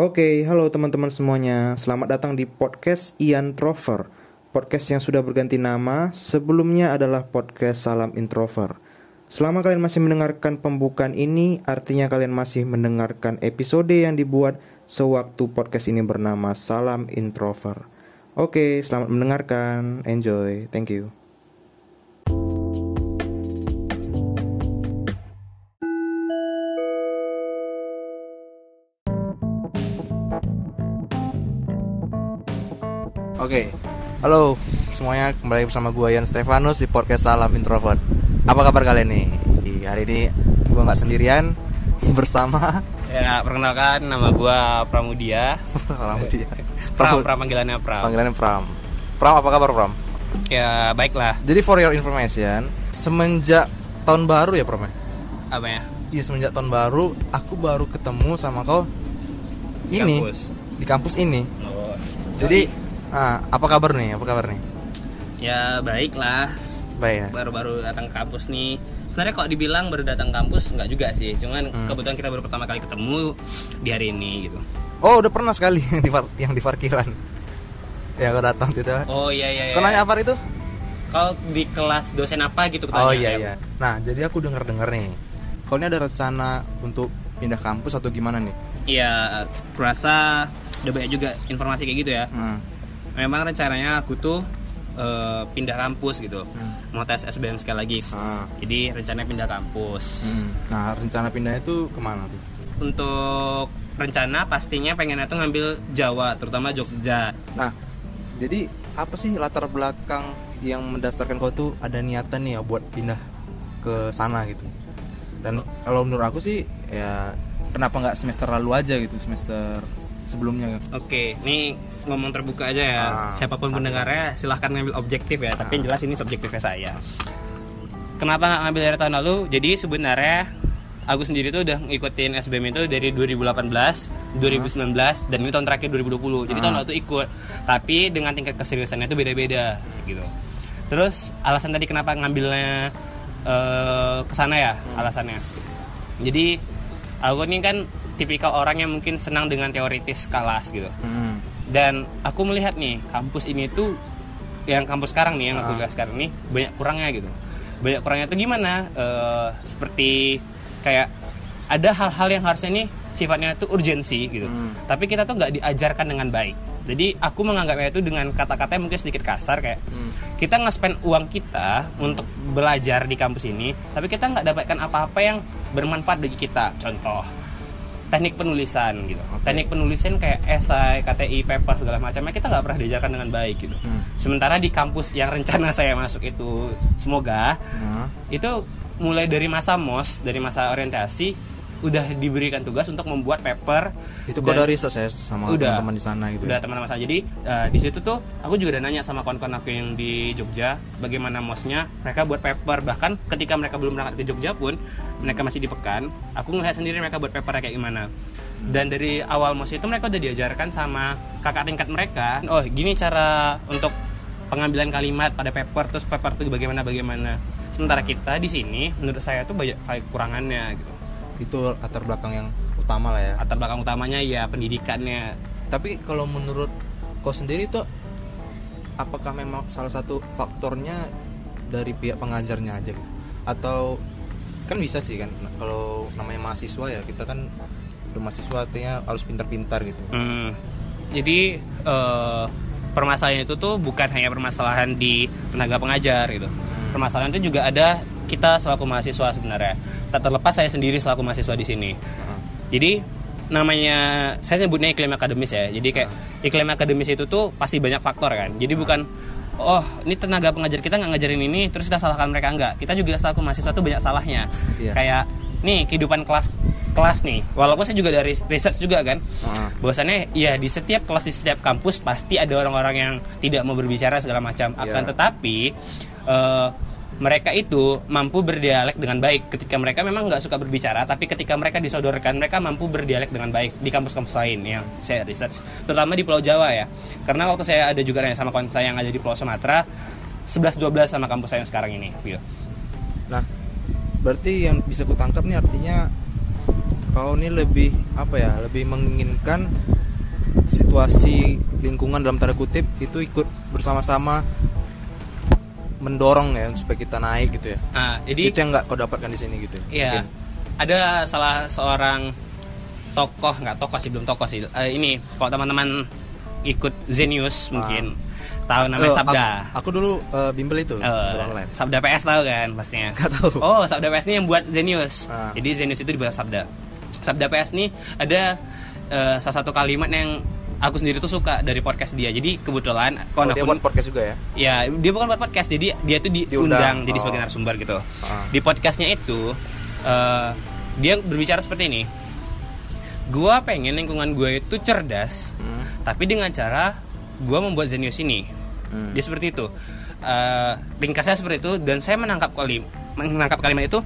Oke, halo teman-teman semuanya. Selamat datang di podcast Ian Trover. Podcast yang sudah berganti nama, sebelumnya adalah podcast Salam Introver. Selama kalian masih mendengarkan pembukaan ini, artinya kalian masih mendengarkan episode yang dibuat sewaktu podcast ini bernama Salam Introver. Oke, selamat mendengarkan. Enjoy. Thank you. Halo semuanya kembali bersama gue Ian Stefanus di podcast Salam Introvert. Apa kabar kalian nih? Di hari ini gue nggak sendirian bersama Ya, perkenalkan nama gua Pramudia. Pramudia. Pram, Pram panggilannya Pram. Panggilannya Pram. Pram apa kabar Pram? Ya, baiklah. Jadi for your information, semenjak tahun baru ya Pram ya? Apa ya? Iya semenjak tahun baru, aku baru ketemu sama kau Di ini kampus. di kampus ini. Oh. Jadi, ah, apa kabar nih? Apa kabar nih? ya baiklah. Baik ya. Baru-baru datang ke kampus nih. Sebenarnya kok dibilang baru datang kampus nggak juga sih. Cuman Hmm. kebetulan kita baru pertama kali ketemu di hari ini gitu. Oh udah pernah sekali yang di yang di parkiran. Ya kau datang itu. Oh iya iya. iya. Kau nanya apa itu? Kau di kelas dosen apa gitu Oh pertanyaan iya ya? iya. Nah jadi aku dengar dengar nih. Kau ini ada rencana untuk pindah kampus atau gimana nih? Iya, kurasa udah banyak juga informasi kayak gitu ya. Hmm. Memang rencananya aku tuh eh, pindah kampus gitu. Hmm. Mau tes SBM sekali lagi. Ah. Jadi rencananya pindah kampus. Hmm. Nah rencana pindahnya itu ke mana tuh? Untuk rencana pastinya pengennya tuh ngambil Jawa, terutama Jogja. Nah jadi apa sih latar belakang yang mendasarkan kau tuh ada niatan nih ya buat pindah ke sana gitu? Dan kalau menurut aku sih ya kenapa nggak semester lalu aja gitu semester sebelumnya? Oke, ini ngomong terbuka aja ya. Ah, Siapa pun santai. pendengarnya silahkan ngambil objektif ya. Tapi yang Ah. jelas ini subjektifnya saya. Kenapa nggak ngambil dari tahun lalu? Jadi sebenarnya aku sendiri tuh udah ngikutin SBM itu dari 2018, 2019 dan ini tahun terakhir 2020. Jadi Ah. tahun lalu tuh ikut. Tapi dengan tingkat keseriusannya itu beda-beda gitu. Terus alasan tadi kenapa ngambilnya eh ke sana ya alasannya. Jadi aku ini kan tipikal orang yang mungkin senang dengan teoritis kelas gitu Hmm. Dan aku melihat nih kampus ini tuh yang kampus sekarang nih yang aku Ah. lihat sekarang nih banyak kurangnya gitu banyak kurangnya tuh gimana Eh, seperti kayak ada hal-hal yang harusnya nih sifatnya tuh urgensi gitu Hmm. tapi kita tuh nggak diajarkan dengan baik jadi aku menganggapnya itu dengan kata-kata yang mungkin sedikit kasar kayak Hmm. kita nge-spend uang kita untuk belajar di kampus ini tapi kita nggak dapatkan apa-apa yang bermanfaat bagi kita contoh teknik penulisan gitu Oke. teknik penulisan kayak esai KTI paper segala macamnya kita nggak pernah diajarkan dengan baik gitu Hmm. sementara di kampus yang rencana saya masuk itu semoga Nah. itu mulai dari masa mos dari masa orientasi udah diberikan tugas untuk membuat paper Itu dan- udah riset saya sama Udah. teman-teman di sana gitu. udah ya? teman-teman saya jadi eh, di situ tuh aku juga udah nanya sama kawan-kawan aku yang di Jogja bagaimana mosnya? Mereka buat paper. Bahkan ketika mereka belum berangkat ke Jogja pun mereka masih di Pekan aku ngeliat sendiri mereka buat paper kayak gimana. Dan dari awal mos itu mereka udah diajarkan sama kakak tingkat mereka. Oh gini cara untuk pengambilan kalimat pada paper terus paper itu bagaimana bagaimana. Sementara kita di sini menurut saya tuh banyak kali kekurangannya gitu Itu latar belakang yang utama lah ya. latar belakang utamanya ya pendidikannya Tapi kalau menurut kau sendiri tuh apakah memang salah satu faktornya dari pihak pengajarnya aja gitu? Atau kan bisa sih kan kalau namanya mahasiswa ya kita kan udah mahasiswa artinya harus pintar-pintar gitu. Hmm. Jadi eh, permasalahan itu tuh bukan hanya permasalahan di tenaga pengajar gitu. Permasalahan itu juga ada kita selaku mahasiswa sebenarnya. Tak terlepas saya sendiri selaku mahasiswa di sini. Jadi namanya saya sebutnya iklim akademis ya. Jadi kayak iklim akademis itu tuh pasti banyak faktor kan. Jadi bukan oh ini tenaga pengajar kita nggak ngajarin ini terus kita salahkan mereka enggak. Kita juga selaku mahasiswa tuh banyak salahnya. Iya. Kayak nih kehidupan kelas kelas nih. Walaupun saya juga dari research juga kan Heeh. bahwasannya ya di setiap kelas di setiap kampus pasti ada orang-orang yang tidak mau berbicara segala macam akan Ya. tetapi eh, mereka itu mampu berdialek dengan baik. Ketika mereka memang nggak suka berbicara tapi ketika mereka disodorkan mereka mampu berdialek dengan baik di kampus-kampus lain yang saya research terutama di Pulau Jawa ya. Karena waktu saya ada juga nanya sama kawan saya yang ada di Pulau Sumatera 11-12 sama kampus saya yang sekarang ini gitu. Nah, berarti yang bisa kutangkap nih artinya kau ini lebih apa ya lebih menginginkan situasi lingkungan dalam tanda kutip itu ikut bersama-sama mendorong ya supaya kita naik gitu ya Nah, jadi itu yang nggak kau dapatkan di sini gitu ya Iya. Mungkin. Ada salah seorang tokoh, nggak tokoh sih, belum tokoh sih. Eh, ini kalau teman-teman ikut Zenius mungkin tahu namanya Eh, Sabda. aku, aku dulu eh, bimbel itu online Sabda PS tahu kan pastinya. Nggak tahu. Oh, Sabda PS ini yang buat Zenius. Ah. Jadi Zenius itu dibuat Sabda. Sabda PS ini ada eh, salah satu kalimat yang aku sendiri tuh suka dari podcast dia. Jadi kebetulan oh, dia aku buat podcast juga ya Ya, dia bukan buat podcast, jadi dia tuh di- Diundang. diundang jadi Oh. sebagai narasumber gitu. Ah. Di podcastnya itu, eh, dia berbicara seperti ini. Gua pengen lingkungan gue itu cerdas, Hmm. tapi dengan cara gua membuat Zenius ini. Hmm. Dia seperti itu. Eh, ringkasnya seperti itu, dan saya menangkap kali menangkap kalimat itu.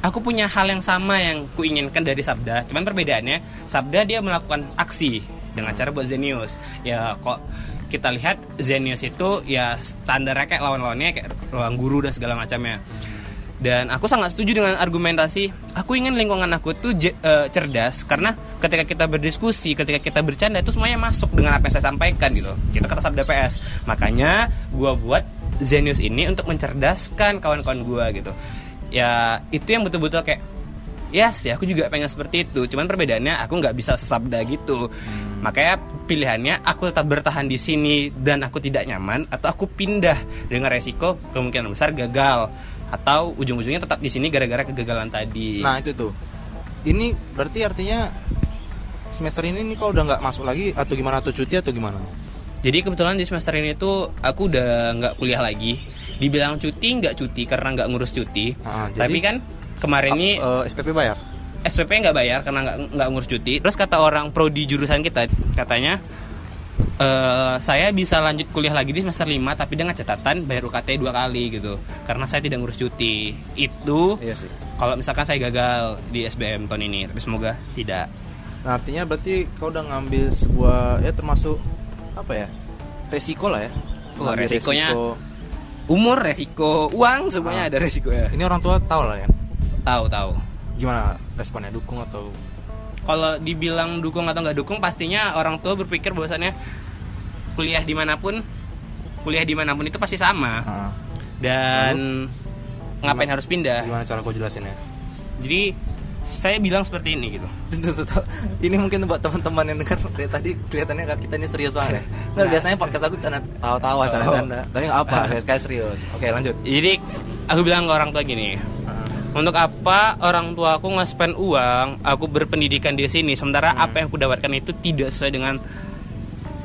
Aku punya hal yang sama yang kuinginkan dari Sabda, cuman perbedaannya Sabda dia melakukan aksi dengan cara buat Zenius. Ya kok kita lihat Zenius itu ya standarnya kayak lawan-lawannya kayak ruang guru dan segala macamnya. Dan aku sangat setuju dengan argumentasi. Aku ingin lingkungan aku tuh je- eh, cerdas karena ketika kita berdiskusi, ketika kita bercanda itu semuanya masuk dengan apa yang saya sampaikan gitu. Kita kata sabda PS. Makanya gua buat Zenius ini untuk mencerdaskan kawan-kawan gua gitu. Ya itu yang betul-betul kayak Yes, ya aku juga pengen seperti itu. Cuman perbedaannya aku nggak bisa sesabda gitu. Makanya pilihannya aku tetap bertahan di sini dan aku tidak nyaman atau aku pindah dengan resiko kemungkinan besar gagal atau ujung-ujungnya tetap di sini gara-gara kegagalan tadi. Nah itu tuh. Ini berarti artinya semester ini nih kau udah nggak masuk lagi atau gimana atau cuti atau gimana? Jadi kebetulan di semester ini tuh aku udah nggak kuliah lagi. Dibilang cuti nggak cuti karena nggak ngurus cuti. Ah, jadi- Tapi kan kemarin ini Eh, SPP bayar? SPP nggak bayar karena nggak nggak ngurus cuti. Terus kata orang prodi jurusan kita katanya eh saya bisa lanjut kuliah lagi di semester 5 tapi dengan catatan bayar UKT dua kali gitu karena saya tidak ngurus cuti itu Iya sih. kalau misalkan saya gagal di SBM tahun ini tapi semoga tidak Nah artinya berarti kau udah ngambil sebuah ya termasuk apa ya resiko lah ya. Oh, Ngambil resikonya- resiko. umur resiko uang semuanya Ah. ada resiko ya Ini orang tua tahu lah ya. tahu tahu Gimana responnya dukung atau? kalau dibilang dukung atau nggak dukung pastinya orang tua berpikir bahwasannya kuliah di mana pun kuliah di mana pun itu pasti sama Ah, dan ngapain Gimana- harus pindah gimana cara kau jelasinnya? jadi saya bilang seperti ini gitu ini mungkin buat teman-teman yang dengar dari tadi kelihatannya kak kita ini serius banget. ya. Nggak, biasanya podcast aku canda tawa-tawa canda canda. Tapi nggak apa, kayak serius. Oke lanjut. jadi aku bilang ke orang tua gini untuk apa orang tua aku nge-spend uang aku berpendidikan di sini sementara apa yang aku dapatkan itu tidak sesuai dengan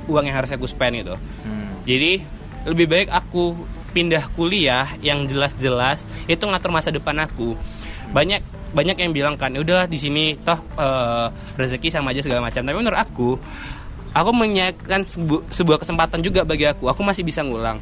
uang yang harus aku spend gitu hmm. Jadi lebih baik aku pindah kuliah yang jelas-jelas itu ngatur masa depan aku. Banyak banyak yang bilang kan, "Ya udahlah di sini toh eh, rezeki sama aja segala macam. Tapi menurut aku, aku menyiapkan sebu- sebuah kesempatan juga bagi aku. Aku masih bisa ngulang.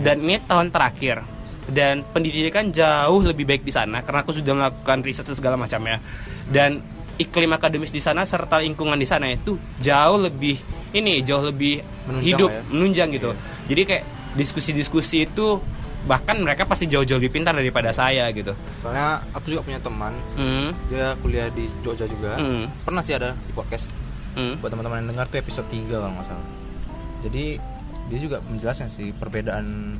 Dan ini tahun terakhir. Dan pendidikan jauh lebih baik di sana karena aku sudah melakukan riset dan segala macamnya. Dan iklim akademis di sana serta lingkungan di sana itu jauh lebih ini jauh lebih Menunjang hidup ya. menunjang gitu. Jadi kayak diskusi-diskusi itu bahkan mereka pasti jauh-jauh lebih pintar daripada saya gitu. Soalnya aku juga punya teman, Hmm. dia kuliah di Jogja juga. Hmm. Pernah sih ada di podcast. Hmm. Buat teman-teman yang dengar tuh episode 3 kalau nggak salah. Jadi dia juga menjelaskan sih perbedaan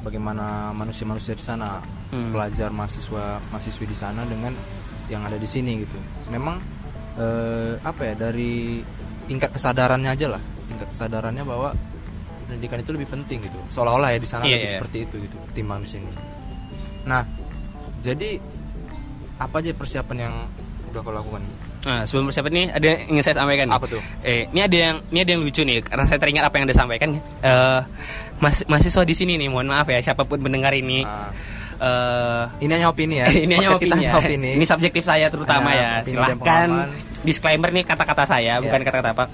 bagaimana manusia-manusia di sana, Hmm. pelajar mahasiswa mahasiswi di sana dengan yang ada di sini gitu. Memang eh, apa ya dari tingkat kesadarannya aja lah, tingkat kesadarannya bahwa pendidikan itu lebih penting gitu. Seolah-olah ya di sana Iya, lebih iya. seperti itu gitu ketimbang di sini. Nah, jadi apa aja persiapan yang udah kau lakukan? Nah, sebelum persiapan nih ada yang ingin saya sampaikan. nih. Apa tuh? Eh, ini ada yang ini ada yang lucu nih karena saya teringat apa yang Anda sampaikan. Eh, mas, mahasiswa di sini nih, mohon maaf ya siapa pun mendengar ini. Eh, Ini hanya opini ya. ini hanya opini, ya. opini. Ini subjektif saya terutama Hanya ya. Silahkan disclaimer nih kata-kata saya, Iya. bukan kata-kata apa.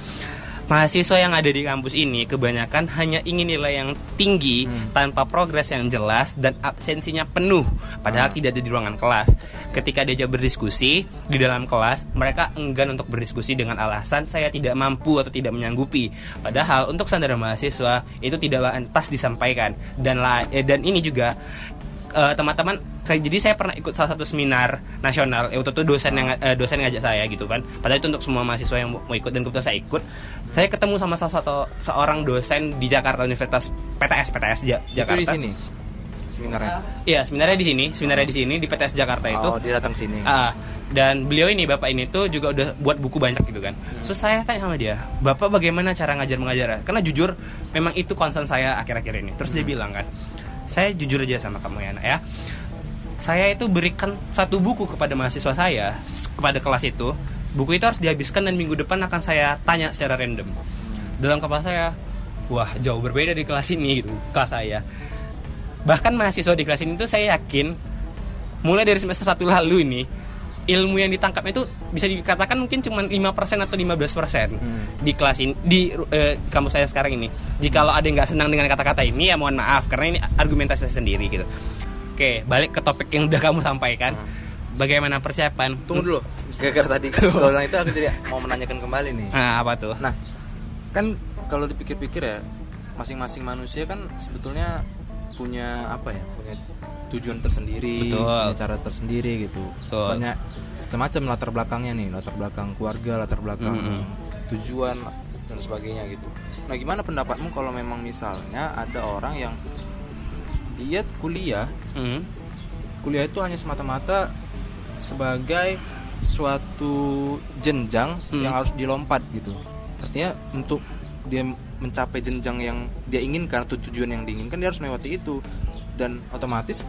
Mahasiswa yang ada di kampus ini kebanyakan hanya ingin nilai yang tinggi Hmm. tanpa progres yang jelas dan absensinya penuh, padahal Ah. tidak ada di ruangan kelas. Ketika diajak berdiskusi di dalam kelas, mereka enggan untuk berdiskusi dengan alasan saya tidak mampu atau tidak menyanggupi. Padahal untuk standar mahasiswa itu tidak lantas disampaikan dan la- eh, dan ini juga eh, teman-teman saya jadi saya pernah ikut salah satu seminar nasional ya waktu itu dosen yang eh, dosen ngajak saya gitu kan padahal itu untuk semua mahasiswa yang mau ikut dan kebetulan saya ikut saya ketemu sama salah satu seorang dosen di Jakarta Universitas PTS PTS Ja- Jakarta Itu di sini seminarnya. Iya, seminarnya di sini, seminarnya di sini di PTS Jakarta itu. Oh, dia datang sini. Ah, dan beliau ini bapak ini tuh juga udah buat buku banyak gitu kan. Terus saya tanya sama dia, bapak bagaimana cara ngajar mengajar? Karena jujur, memang itu concern saya akhir-akhir ini. Terus dia bilang kan, saya jujur aja sama kamu ya, ya. Saya itu berikan satu buku kepada mahasiswa saya kepada kelas itu. Buku itu harus dihabiskan dan minggu depan akan saya tanya secara random. Dalam kepala saya, wah jauh berbeda di kelas ini gitu, kelas saya bahkan mahasiswa di kelas ini tuh saya yakin mulai dari semester satu lalu ini ilmu yang ditangkapnya itu bisa dikatakan mungkin cuma 5% atau 15% di kelas ini di eh, kampus saya sekarang ini. Jikalau ada yang nggak senang dengan kata-kata ini ya mohon maaf karena ini argumentasi saya sendiri gitu. Oke, balik ke topik yang udah kamu sampaikan. Bagaimana persiapan? Tunggu dulu. Gara-gara tadi bilang itu aku jadi mau menanyakan kembali nih. Nah, apa tuh? Nah, kan kalau dipikir-pikir ya, masing-masing manusia kan sebetulnya punya apa ya? Punya tujuan tersendiri, Betul. punya cara tersendiri gitu. Betul. Banyak macam-macam latar belakangnya nih, latar belakang keluarga, latar belakang Mm-mm. tujuan dan sebagainya gitu. Nah, gimana pendapatmu kalau memang misalnya ada orang yang dia kuliah, Hmm. kuliah itu hanya semata-mata sebagai suatu jenjang Hmm. yang harus dilompat gitu. Artinya untuk dia mencapai jenjang yang dia inginkan atau tujuan yang diinginkan dia harus melewati itu dan otomatis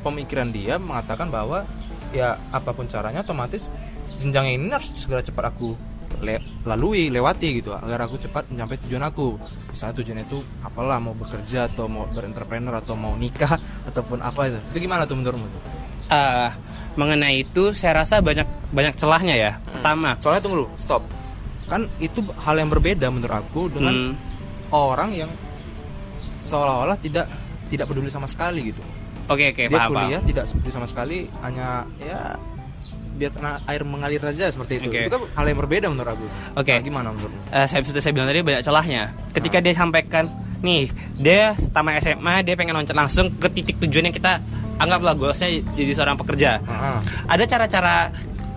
pemikiran dia mengatakan bahwa ya apa pun caranya otomatis jenjang ini harus segera cepat aku le- lalui lewati gitu agar aku cepat mencapai tujuan aku misalnya tujuan itu apalah mau bekerja atau mau berentrepreneur atau mau nikah ataupun apa itu itu gimana tuh menurutmu tuh? Ah, mengenai itu saya rasa banyak banyak celahnya ya. Pertama, soalnya tunggu dulu stop kan itu hal yang berbeda menurut aku dengan Hmm. orang yang seolah-olah tidak tidak peduli sama sekali gitu oke oke dia paham, paham. kuliah tidak peduli sama sekali hanya ya biar kena air mengalir aja seperti itu Oke. itu kan hal yang berbeda menurut aku Oke. Nah, gimana menurutmu Eh, saya seperti saya bilang tadi banyak celahnya. Ketika dia sampaikan, nih dia tamat SMA dia pengen loncat langsung ke titik tujuan yang kita anggaplah goalsnya jadi seorang pekerja. Ah, ah. Ada cara-cara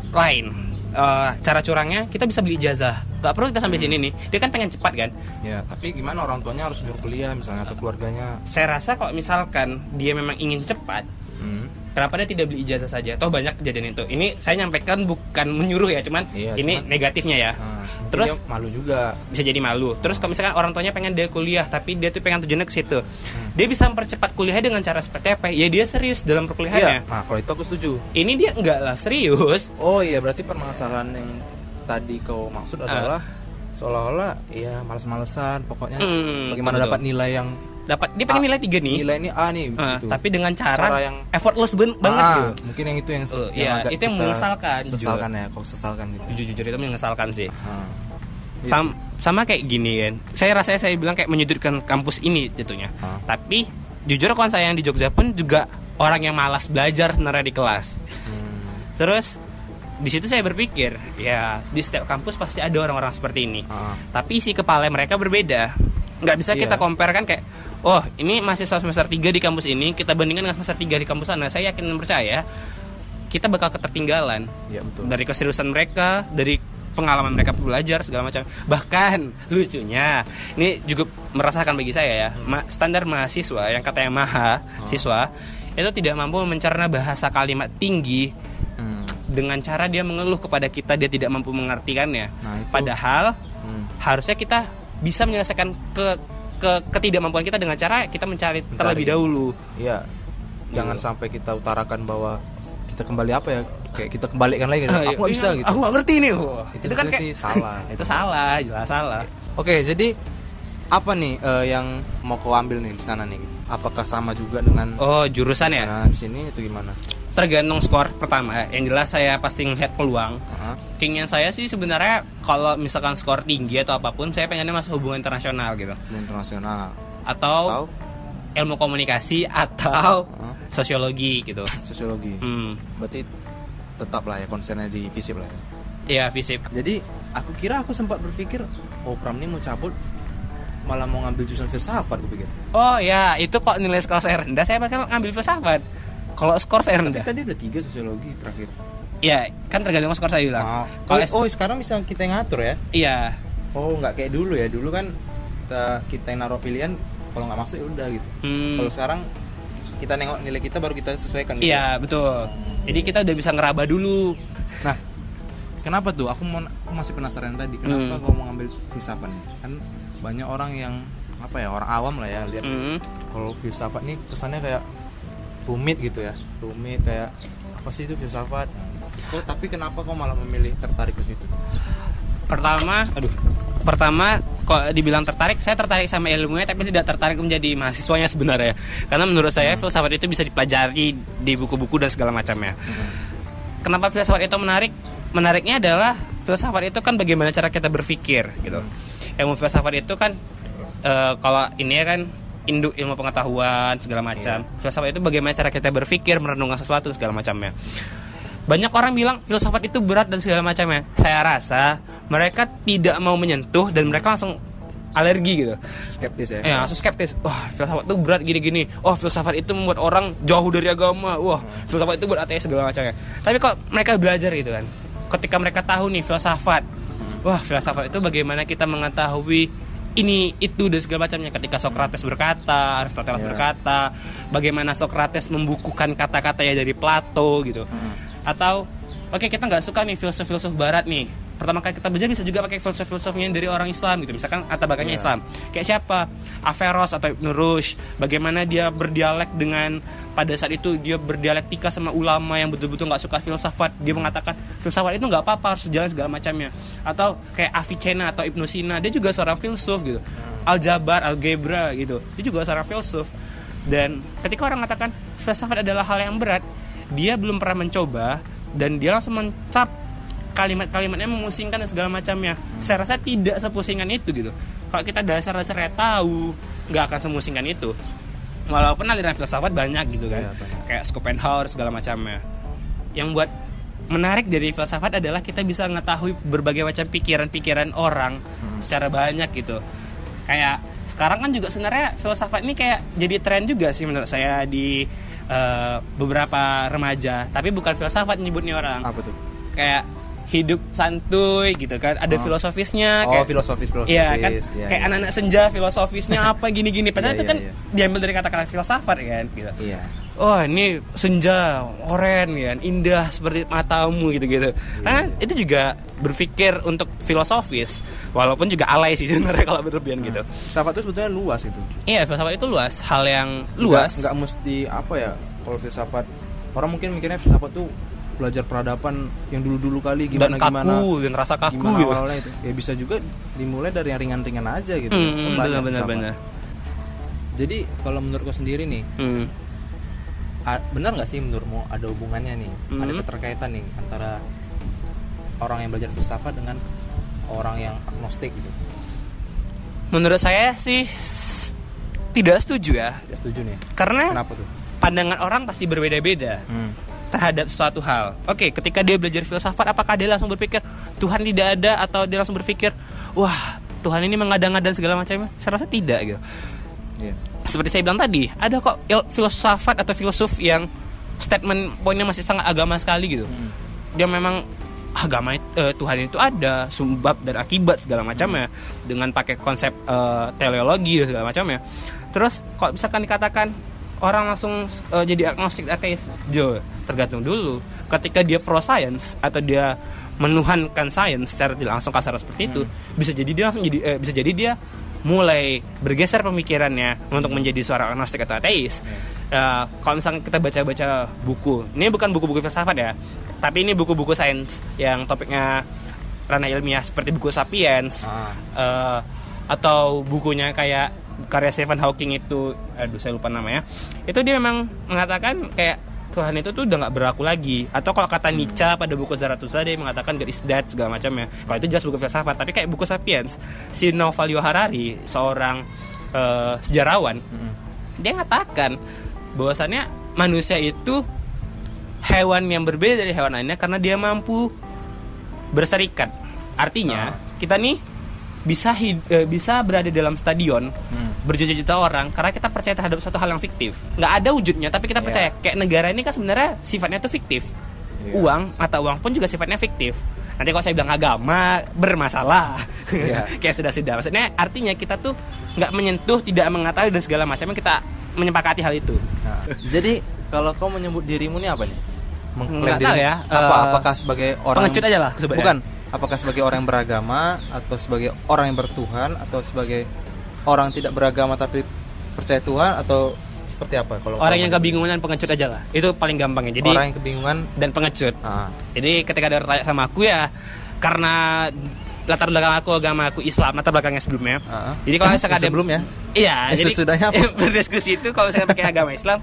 lain. Eh, cara curangnya kita bisa beli ijazah. Gak perlu kita sampai sini nih. Dia kan pengen cepat kan. ya tapi gimana orang tuanya harus suruh kuliah misalnya atau keluarganya Saya rasa kalau misalkan dia memang ingin cepat, hmm. Kenapa dia tidak beli ijazah saja? Toh banyak kejadian itu. Ini saya nyampaikan bukan menyuruh ya, cuman Iya, ini cuman- negatifnya ya. Mungkin Terus dia malu juga bisa jadi malu. Terus kalau misalkan orang tuanya pengen dia kuliah, tapi dia tuh pengen tujuannya ke situ, Hmm. dia bisa mempercepat kuliahnya dengan cara seperti apa? Ya dia serius dalam perkuliahannya. iya nah kalau itu aku setuju Ini dia enggak lah serius. Oh iya berarti permasalahan yang tadi kau maksud adalah seolah-olah ya males-malesan pokoknya Hmm, bagaimana betul. dapat nilai yang Dapat dia pengen A. nilai tiga nih. nilai ini A nih Ah, gitu. tapi dengan cara, Cara yang- effortless ben- banget Ah, gitu. mungkin yang itu yang, Oh, iya, agak itu yang mengesalkan, jujur. sesalkan ya kau sesalkan gitu Jujur-jujur itu mengesalkan sih. Ah. Iya Sam- sama kayak gini kan. Saya rasanya saya bilang kayak menyudutkan kampus ini jatuhnya. Ah. Tapi jujur kawan saya yang di Jogja pun juga orang yang malas belajar sebenarnya di kelas. Hmm. Terus di situ saya berpikir, ya di setiap kampus pasti ada orang-orang seperti ini. Ah. Tapi isi kepala mereka berbeda. Nggak bisa Iya. kita compare kan kayak, oh ini mahasiswa semester 3 di kampus ini, kita bandingkan dengan semester 3 di kampus sana. Saya yakin dan percaya kita bakal ketertinggalan ya betul dari keseriusan mereka, dari pengalaman mereka belajar segala macam. Bahkan lucunya, ini juga merasakan bagi saya ya, ma- standar mahasiswa yang katanya maha siswa itu tidak mampu mencerna bahasa kalimat tinggi Hmm. dengan cara dia mengeluh kepada kita dia tidak mampu mengartikannya. Nah, itu. Padahal Hmm. harusnya kita bisa menyelesaikan ke ke ketidakmampuan kita dengan cara kita mencari, Mencari. terlebih dahulu. Iya. Jangan Gitu. sampai kita utarakan bahwa kita kembali apa ya? Kayak kita kembalikan lagi gitu. Ah, Aku iya, bisa gitu. Aku nggak ngerti nih. Wah, Itu itu, kan kayak sih salah. itu salah, jelas salah. Oke, jadi apa nih eh, yang mau kau ambil nih di sana nih? Apakah sama juga dengan Oh, jurusan ya? Nah, di sini itu gimana? Tergantung skor pertama. Yang jelas saya pasti ngeliat peluang. Heeh. Keinginan saya sih sebenarnya kalau misalkan skor tinggi atau apa pun, saya pengennya masuk hubungan internasional gitu. internasional Atau atau ilmu komunikasi atau Heeh. sosiologi gitu. sosiologi. Hmm. Berarti tetap lah ya konsennya di fisip lah ya. Iya, fisip. Jadi aku kira aku sempat berpikir, oh Pram ini mau cabut malah mau ngambil jurusan filsafat gue pikir. Oh ya, itu kok nilai skor saya rendah, saya bakal ngambil filsafat. Kalau skor saya rendah. Tadi udah tiga sosiologi terakhir. Ya, kan tergantung skor saya bilang. Oh, Kalau oh, oh, sekarang bisa kita yang ngatur ya? Iya. Oh, nggak kayak dulu ya. Dulu kan kita, kita yang naruh pilihan, kalau nggak masuk ya udah gitu. Hmm. Kalau sekarang kita nengok nilai kita baru kita sesuaikan. Gitu. Iya, betul. Jadi kita udah bisa ngeraba dulu. Nah, kenapa tuh? Aku mau aku masih penasaran tadi. Kenapa Hmm. kau mau ngambil filsafat nih? Kan banyak orang yang apa ya orang awam lah ya lihat Hmm. kalau filsafat nih kesannya kayak rumit gitu ya rumit kayak apa sih itu filsafat kok tapi kenapa kau malah memilih tertarik ke situ Pertama, aduh. Pertama, kok dibilang tertarik, saya tertarik sama ilmunya tapi tidak tertarik menjadi mahasiswanya sebenarnya. Karena menurut saya filsafat itu bisa dipelajari di buku-buku dan segala macamnya. Kenapa filsafat itu menarik? Menariknya adalah filsafat itu kan bagaimana cara kita berpikir gitu. Ilmu filsafat itu kan eh, kalau ini ya kan induk ilmu pengetahuan segala macam. Filsafat itu bagaimana cara kita berpikir, merenungkan sesuatu segala macamnya. Banyak orang bilang filsafat itu berat dan segala macamnya. Saya rasa mereka tidak mau menyentuh dan mereka langsung alergi gitu. skeptis ya Ya, langsung skeptis. Wah, filsafat itu berat gini-gini. Oh, filsafat itu membuat orang jauh dari agama. Wah, filsafat itu buat ateis segala macamnya. Tapi kok mereka belajar gitu kan. Ketika mereka tahu nih filsafat. Wah, filsafat itu bagaimana kita mengetahui ini itu dan segala macamnya ketika Socrates berkata, Aristoteles Ya. berkata, bagaimana Socrates membukukan kata-katanya dari Plato gitu. Atau oke kita nggak suka nih filsuf-filsuf barat nih. Pertama kali kita belajar bisa juga pakai filsuf-filsufnya dari orang Islam gitu. Misalkan atabakannya Iya. Islam. Kayak siapa? Averroes atau Ibn Rushd. Bagaimana dia berdialek dengan pada saat itu dia berdialektika sama ulama yang betul-betul nggak suka filsafat. Dia mengatakan filsafat itu nggak apa-apa harus jalan segala macamnya. Atau kayak Avicenna atau Ibnu Sina, dia juga seorang filsuf gitu. Aljabar, algebra gitu. Dia juga seorang filsuf. Dan ketika orang mengatakan filsafat adalah hal yang berat, dia belum pernah mencoba dan dia langsung mencap kalimat-kalimatnya memusingkan dan segala macamnya. Saya rasa tidak sepusingan itu gitu. Kalau kita dasar-dasarnya tahu, nggak akan semusingkan itu. Walaupun aliran filsafat banyak gitu kan, banyak. kayak Schopenhauer segala macamnya. Yang buat menarik dari filsafat adalah kita bisa mengetahui berbagai macam pikiran-pikiran orang secara banyak gitu. Kayak sekarang kan juga sebenarnya filsafat ini kayak jadi tren juga sih menurut saya di eh, beberapa remaja. Tapi bukan filsafat nyebutnya orang apa tuh kayak hidup santuy gitu kan ada Oh. filosofisnya oh kayak filosofis filosofis Iya kan, Iya, kayak iya. anak-anak senja filosofisnya apa gini-gini. Padahal Iya, itu iya, kan iya. diambil dari kata-kata filsafat kan, gitu. iya Oh ini senja, oren kan, indah seperti matamu gitu-gitu. Iya, Kan itu juga berpikir untuk filosofis, walaupun juga alay sih sebenarnya kalau berlebihan gitu. filsafat itu sebetulnya luas itu Iya filsafat itu luas, hal yang luas. nggak, nggak mesti apa ya kalau filsafat orang mungkin mikirnya filsafat tuh belajar peradaban yang dulu-dulu kali dan gimana kaku, gimana dan rasa kaku gimana gitu. awalnya itu ya bisa juga dimulai dari yang ringan-ringan aja gitu Hmm, benar-benar filsafat. benar. jadi kalau menurut kau sendiri nih Hmm. a- benar nggak sih menurutmu ada hubungannya nih ada Hmm. keterkaitan nih antara orang yang belajar filsafat dengan orang yang agnostik gitu Menurut saya sih tidak setuju ya, tidak setuju nih karena kenapa tuh pandangan orang pasti berbeda-beda. hmm. Terhadap suatu hal. Oke, ketika dia belajar filsafat, apakah dia langsung berpikir Tuhan tidak ada atau dia langsung berpikir wah Tuhan ini mengada-ngada segala macamnya? Saya rasa tidak gitu. Iya. Seperti saya bilang tadi, ada kok il- filsafat atau filosof yang statement poinnya masih sangat agama sekali gitu. Hmm. Dia memang agama eh, Tuhan itu ada sebab dan akibat segala macamnya dengan pakai konsep eh, teleologi dan segala macamnya. Terus kalau misalkan dikatakan orang langsung eh, jadi agnostik ateis, jo tergantung dulu. Ketika dia pro science atau dia menuhankan sains secara tidak langsung kasar seperti itu, bisa jadi dia langsung jadi eh, bisa jadi dia mulai bergeser pemikirannya untuk menjadi seorang agnostik atau ateis. Eh, kalau misalnya kita baca-baca buku, ini bukan buku-buku filsafat ya, tapi ini buku-buku sains yang topiknya ranah ilmiah seperti buku Sapiens Ah. eh, atau bukunya kayak karya Stephen Hawking itu, aduh saya lupa namanya, itu dia memang mengatakan kayak Tuhan itu tuh udah nggak berlaku lagi. Atau kalau kata Nietzsche pada buku Zarathustra dia mengatakan God is dead segala macamnya kalau itu jelas buku filsafat tapi kayak buku Sapiens. Si Noval Harari seorang eh, sejarawan Mm-mm. dia mengatakan bahwasannya manusia itu hewan yang berbeda dari hewan lainnya karena dia mampu berserikat. Artinya, kita nih bisa hid- eh, bisa berada dalam stadion Hmm. berjuta-juta orang karena kita percaya terhadap suatu hal yang fiktif nggak ada wujudnya tapi kita Iya. percaya kayak negara ini kan sebenarnya sifatnya tuh fiktif Iya. uang mata uang pun juga sifatnya fiktif nanti kalau saya bilang agama bermasalah Iya. kayak sudah sudah maksudnya artinya kita tuh nggak menyentuh tidak mengetahui dan segala macamnya kita menyepakati hal itu Nah, jadi kalau kau menyebut dirimu ini apa nih? Nggak tahu ya, Apa? eh, apakah sebagai orang pengecut aja lah sebenarnya. Bukan. Apakah sebagai orang yang beragama atau sebagai orang yang bertuhan atau sebagai orang tidak beragama tapi percaya Tuhan atau seperti apa kalau orang yang kebingungan dan pengecut aja lah itu paling gampangnya jadi orang yang kebingungan dan pengecut ah, Jadi ketika ada orang tanya sama aku ya karena latar belakang aku agama aku Islam latar belakangnya sebelumnya. ah. Jadi kalau misalkan ada sebelumnya Iya, Eh, jadi sesudahnya apa? berdiskusi itu kalau misalkan pakai agama Islam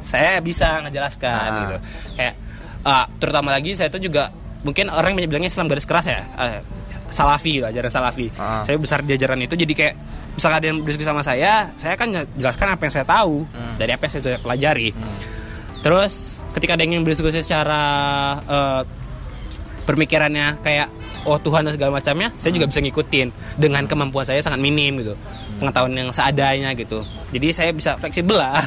saya bisa ngejelaskan Ah. gitu. Kayak ah, terutama lagi saya itu juga mungkin orang bilangnya Islam garis keras ya. ah, salafi gitu, ajaran salafi. Ah. Saya besar di ajaran itu jadi kayak misalkan ada yang berdiskusi sama saya, saya kan jelaskan apa yang saya tahu Hmm. dari apa yang saya pelajari. Hmm. Terus ketika ada yang berdiskusi secara eh, pemikirannya kayak oh Tuhan dan segala macamnya, saya juga bisa ngikutin dengan kemampuan saya sangat minim gitu, pengetahuan yang seadanya gitu. Jadi saya bisa fleksibel lah.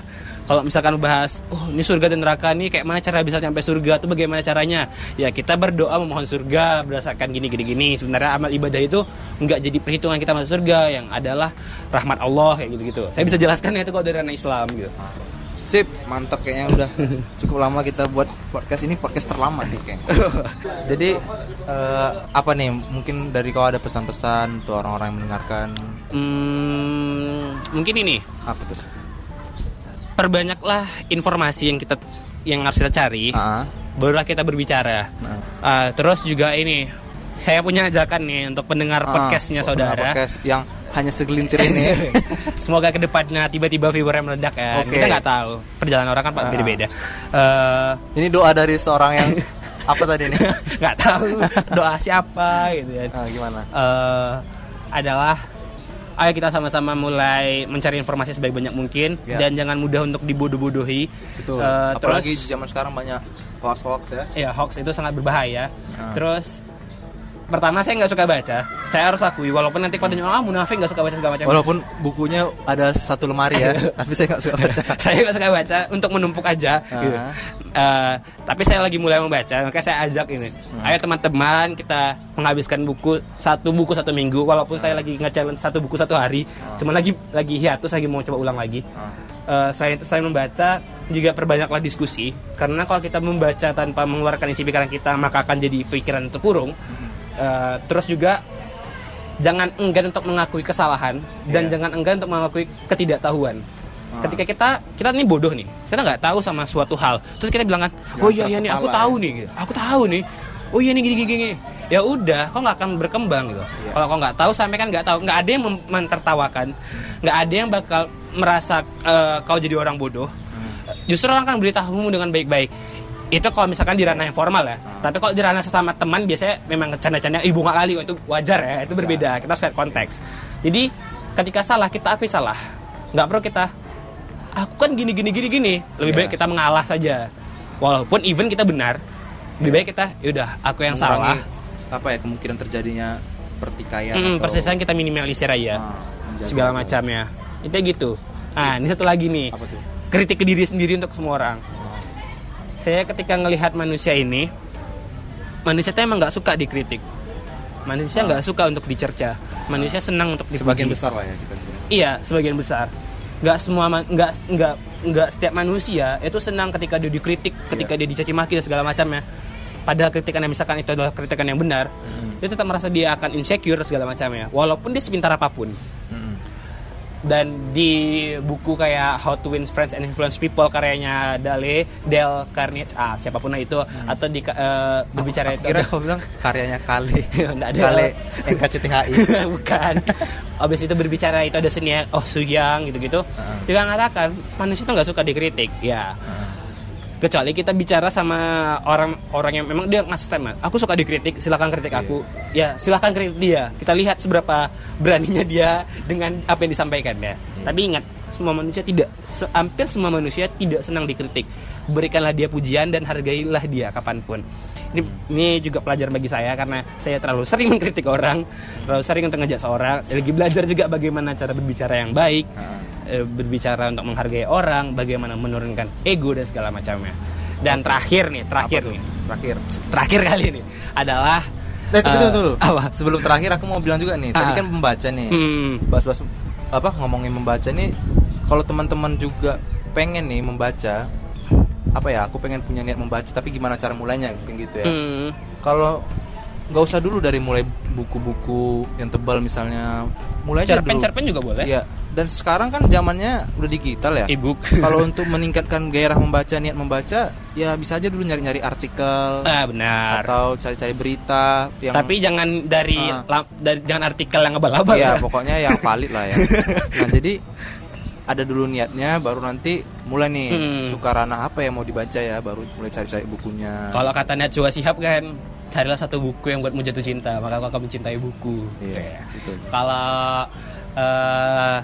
Kalau misalkan bahas, oh ini surga dan neraka nih, kayak mana cara bisa sampai surga tuh bagaimana caranya? Ya kita berdoa memohon surga berdasarkan gini gini gini. Sebenarnya amal ibadah itu nggak jadi perhitungan kita masuk surga, yang adalah rahmat Allah kayak gitu gitu. Saya bisa jelaskan ya itu kalau dari anak Islam gitu. Sip, mantap kayaknya udah cukup lama kita buat podcast ini podcast terlama nih kayaknya. Jadi eh, apa nih? Mungkin dari kau ada pesan-pesan untuk orang-orang yang mendengarkan Hmm, mungkin ini apa tuh? Perbanyaklah informasi yang kita yang harus kita cari Ah, barulah kita berbicara nah. Ah, terus juga ini saya punya ajakan nih untuk pendengar Ah, podcastnya saudara podcast yang hanya segelintir ini. semoga ke depannya tiba-tiba viewernya meledak kan Oke. kita nggak tahu perjalanan orang kan Ah. beda-beda Eh, ini doa dari seorang yang apa tadi nih? nggak tahu doa siapa gitu kan Ah, gimana? Eh, adalah ayo kita sama-sama mulai mencari informasi sebaik banyak mungkin Ya. dan jangan mudah untuk dibodoh-bodohi Betul. Eh, Apalagi terus- zaman sekarang banyak hoax-hoax ya. ya hoax itu sangat berbahaya. Ah. Terus pertama saya nggak suka baca. Saya harus akui walaupun nanti kalau ada yang ah munafik nggak suka baca segala macam. Walaupun bukunya ada satu lemari ya, tapi saya nggak suka baca. saya nggak suka baca untuk menumpuk aja. Ah. gitu. Eh, tapi saya lagi mulai membaca, makanya saya ajak ini. Hmm. Ayo teman-teman kita menghabiskan buku satu buku satu minggu. Walaupun saya lagi nge-challenge satu buku satu hari, cuma lagi lagi hiatus lagi mau coba ulang lagi. Ah. Eh, selain selain membaca juga perbanyaklah diskusi karena kalau kita membaca tanpa mengeluarkan isi pikiran kita maka akan jadi pikiran terkurung Eh, terus juga jangan enggan untuk mengakui kesalahan dan Iya. jangan enggan untuk mengakui ketidaktahuan Ah. ketika kita kita ini bodoh nih kita nggak tahu sama suatu hal terus kita bilang kan oh iya iya nih aku salah, tahu nih gitu. aku tahu nih oh iya nih gini gini, gini. ya udah kok nggak akan berkembang gitu Iya. kalau kau nggak tahu sampai kan nggak tahu nggak ada yang mentertawakan nggak ada yang bakal merasa eh, kau jadi orang bodoh Hmm. justru orang kan beritahumu dengan baik-baik itu kalau misalkan di ranah yang formal ya. Tapi kalau di ranah sesama teman biasanya memang canda-canda ibu nggak lali oh, itu wajar ya itu berbeda. Kita harus lihat konteks. Jadi ketika salah kita akui salah. Nggak perlu kita aku kan gini gini gini gini. Lebih Iya. baik kita mengalah saja. Walaupun even kita benar lebih baik kita yaudah aku yang salah. Mengurangi, apa ya kemungkinan terjadinya pertikaian Mm, atau- persisan kita minimalisir aja. Ah, menjaga segala macamnya. Itu gitu. Nah ini satu lagi nih. Apa tuh? kritik ke diri sendiri untuk semua orang saya ketika ngelihat manusia ini manusia itu emang nggak suka dikritik. Manusia nggak suka untuk dicerca. Manusia senang untuk dipuji. Sebagian besar lah ya kita sebenarnya. iya sebagian besar. Nggak semua nggak nggak nggak setiap manusia itu senang ketika dia dikritik ketika dia dicaci maki dan segala macamnya padahal kritikan yang misalkan itu adalah kritikan yang benar dia tetap merasa dia akan insecure segala macamnya walaupun dia sepintar apa pun. Mm-mm. Dan di buku kayak How to Win Friends and Influence People karyanya Dale Dale Carnegie ah siapa pun lah itu atau di eh, berbicara Aku itu kira kau bilang karyanya Kale. Nggak ada. Kale NKCTHI. bukan Abis itu berbicara itu ada seni oh Suyang gitu-gitu Heeh. dia mengatakan manusia itu nggak suka dikritik ya kecuali kita bicara sama orang orang yang memang dia ngasih statement aku suka dikritik silakan kritik Iya. aku. Ya silakan kritik dia. Kita lihat seberapa beraninya dia dengan apa yang disampaikan ya. Tapi ingat semua manusia tidak se- hampir semua manusia tidak senang dikritik. Berikanlah dia pujian dan hargailah dia kapan pun ini ini juga pelajaran bagi saya karena saya terlalu sering mengkritik orang terlalu sering untuk ngejak seorang lagi belajar juga bagaimana cara berbicara yang baik eh, berbicara untuk menghargai orang bagaimana menurunkan ego dan segala macamnya dan terakhir nih terakhir nih Terakhir. terakhir kali ini adalah Eh, tunggu, eh, tunggu, tunggu. apa Sebelum terakhir aku mau bilang juga nih. Tadi Ah. kan membaca nih. Hmm. Bahas-bahas apa ngomongin membaca nih. Kalau teman-teman juga pengen nih membaca apa ya? Aku pengen punya niat membaca tapi gimana cara mulainya kayak gitu ya. hmm, Kalau nggak usah dulu dari mulai buku-buku yang tebal misalnya. Mulai aja cerpen dulu. cerpen juga boleh Iya. Dan sekarang kan zamannya udah digital ya. ebook Kalau untuk meningkatkan gairah membaca, niat membaca, ya bisa aja dulu nyari-nyari artikel ah benar atau cari-cari berita yang tapi jangan dari, Ah. lam- dari jangan artikel yang abal-abal ya ya. pokoknya yang valid lah ya. Nah, jadi ada dulu niatnya baru nanti mulai nih Hmm. suka ranah apa yang mau dibaca ya, baru mulai cari-cari bukunya. Kalau kata Najwa Shihab kan carilah satu buku yang buatmu jatuh cinta maka kau akan mencintai buku. Iya. Kalau eh,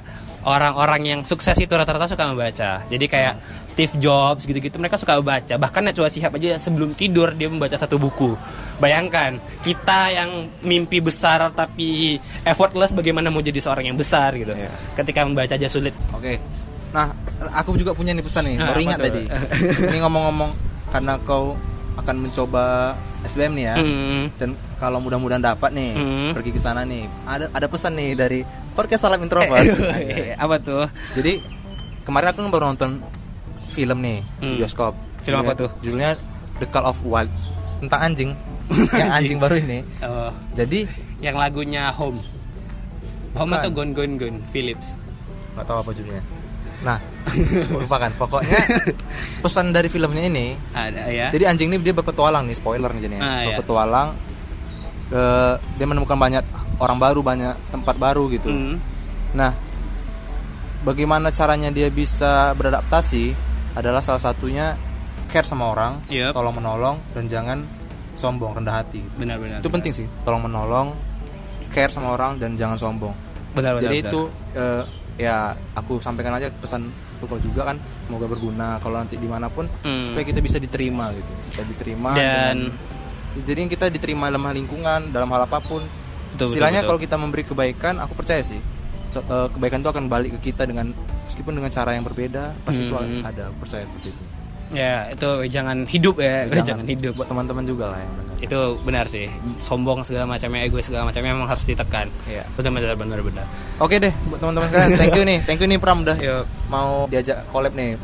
orang-orang yang sukses itu rata-rata suka membaca. Jadi kayak Steve Jobs gitu-gitu mereka suka membaca. Bahkan Najwa Shihab aja sebelum tidur dia membaca satu buku. Bayangkan kita yang mimpi besar tapi effortless bagaimana mau jadi seorang yang besar gitu. Iya. Ketika membaca aja sulit. Oke. Nah, aku juga punya nih pesan nih, Ah, baru apa ingat tuh? tadi. Ini ngomong-ngomong karena kau akan mencoba SBM nih ya. Hmm. Dan kalau mudah-mudahan dapat nih Hmm. pergi ke sana nih. Ada ada pesan nih dari podcast Salam Introvert. Eh, apa tuh? Jadi kemarin aku baru nonton film nih di Hmm. bioskop. Film apa Judulnya- tuh? Judulnya The Call of Wild tentang anjing. yang anjing baru ini. Oh, Jadi yang lagunya Home. Home Bukan. atau Gon Gon Gon Philips. nggak tahu apa judulnya. Nah, lupakan. Pokoknya pesan dari filmnya ini. Ada ya. Jadi anjing ini dia berpetualang nih, spoiler nih jadinya. Ah, iya. berpetualang. eh, dia menemukan banyak orang baru, banyak tempat baru gitu. Hmm. Nah, bagaimana caranya dia bisa beradaptasi adalah salah satunya care sama orang, Yep. tolong menolong dan jangan sombong, rendah hati. Benar-benar. Itu penting sih, tolong menolong, care sama orang dan jangan sombong. Benar benar. Jadi benar. itu eh, ya aku sampaikan aja pesan kau juga kan, semoga berguna kalau nanti di mana pun Hmm. supaya kita bisa diterima gitu, kita diterima Dan- dengan- jadi kita diterima dalam hal lingkungan, dalam hal apa pun. Betul, Istilahnya betul. kalau kita memberi kebaikan, aku percaya sih eh, kebaikan itu akan balik ke kita dengan meskipun dengan cara yang berbeda, pasti itu Hmm. ada. Aku percaya seperti itu. Ya itu jangan hidup ya, jangan, hidup. buat teman-teman juga lah yang benar. Itu benar sih. Sombong segala macamnya, egois segala macamnya memang harus ditekan. Iya. Benar benar benar benar. Oke deh, buat teman-teman sekalian, thank you nih, thank you nih Pram udah Yuk. mau diajak collab nih.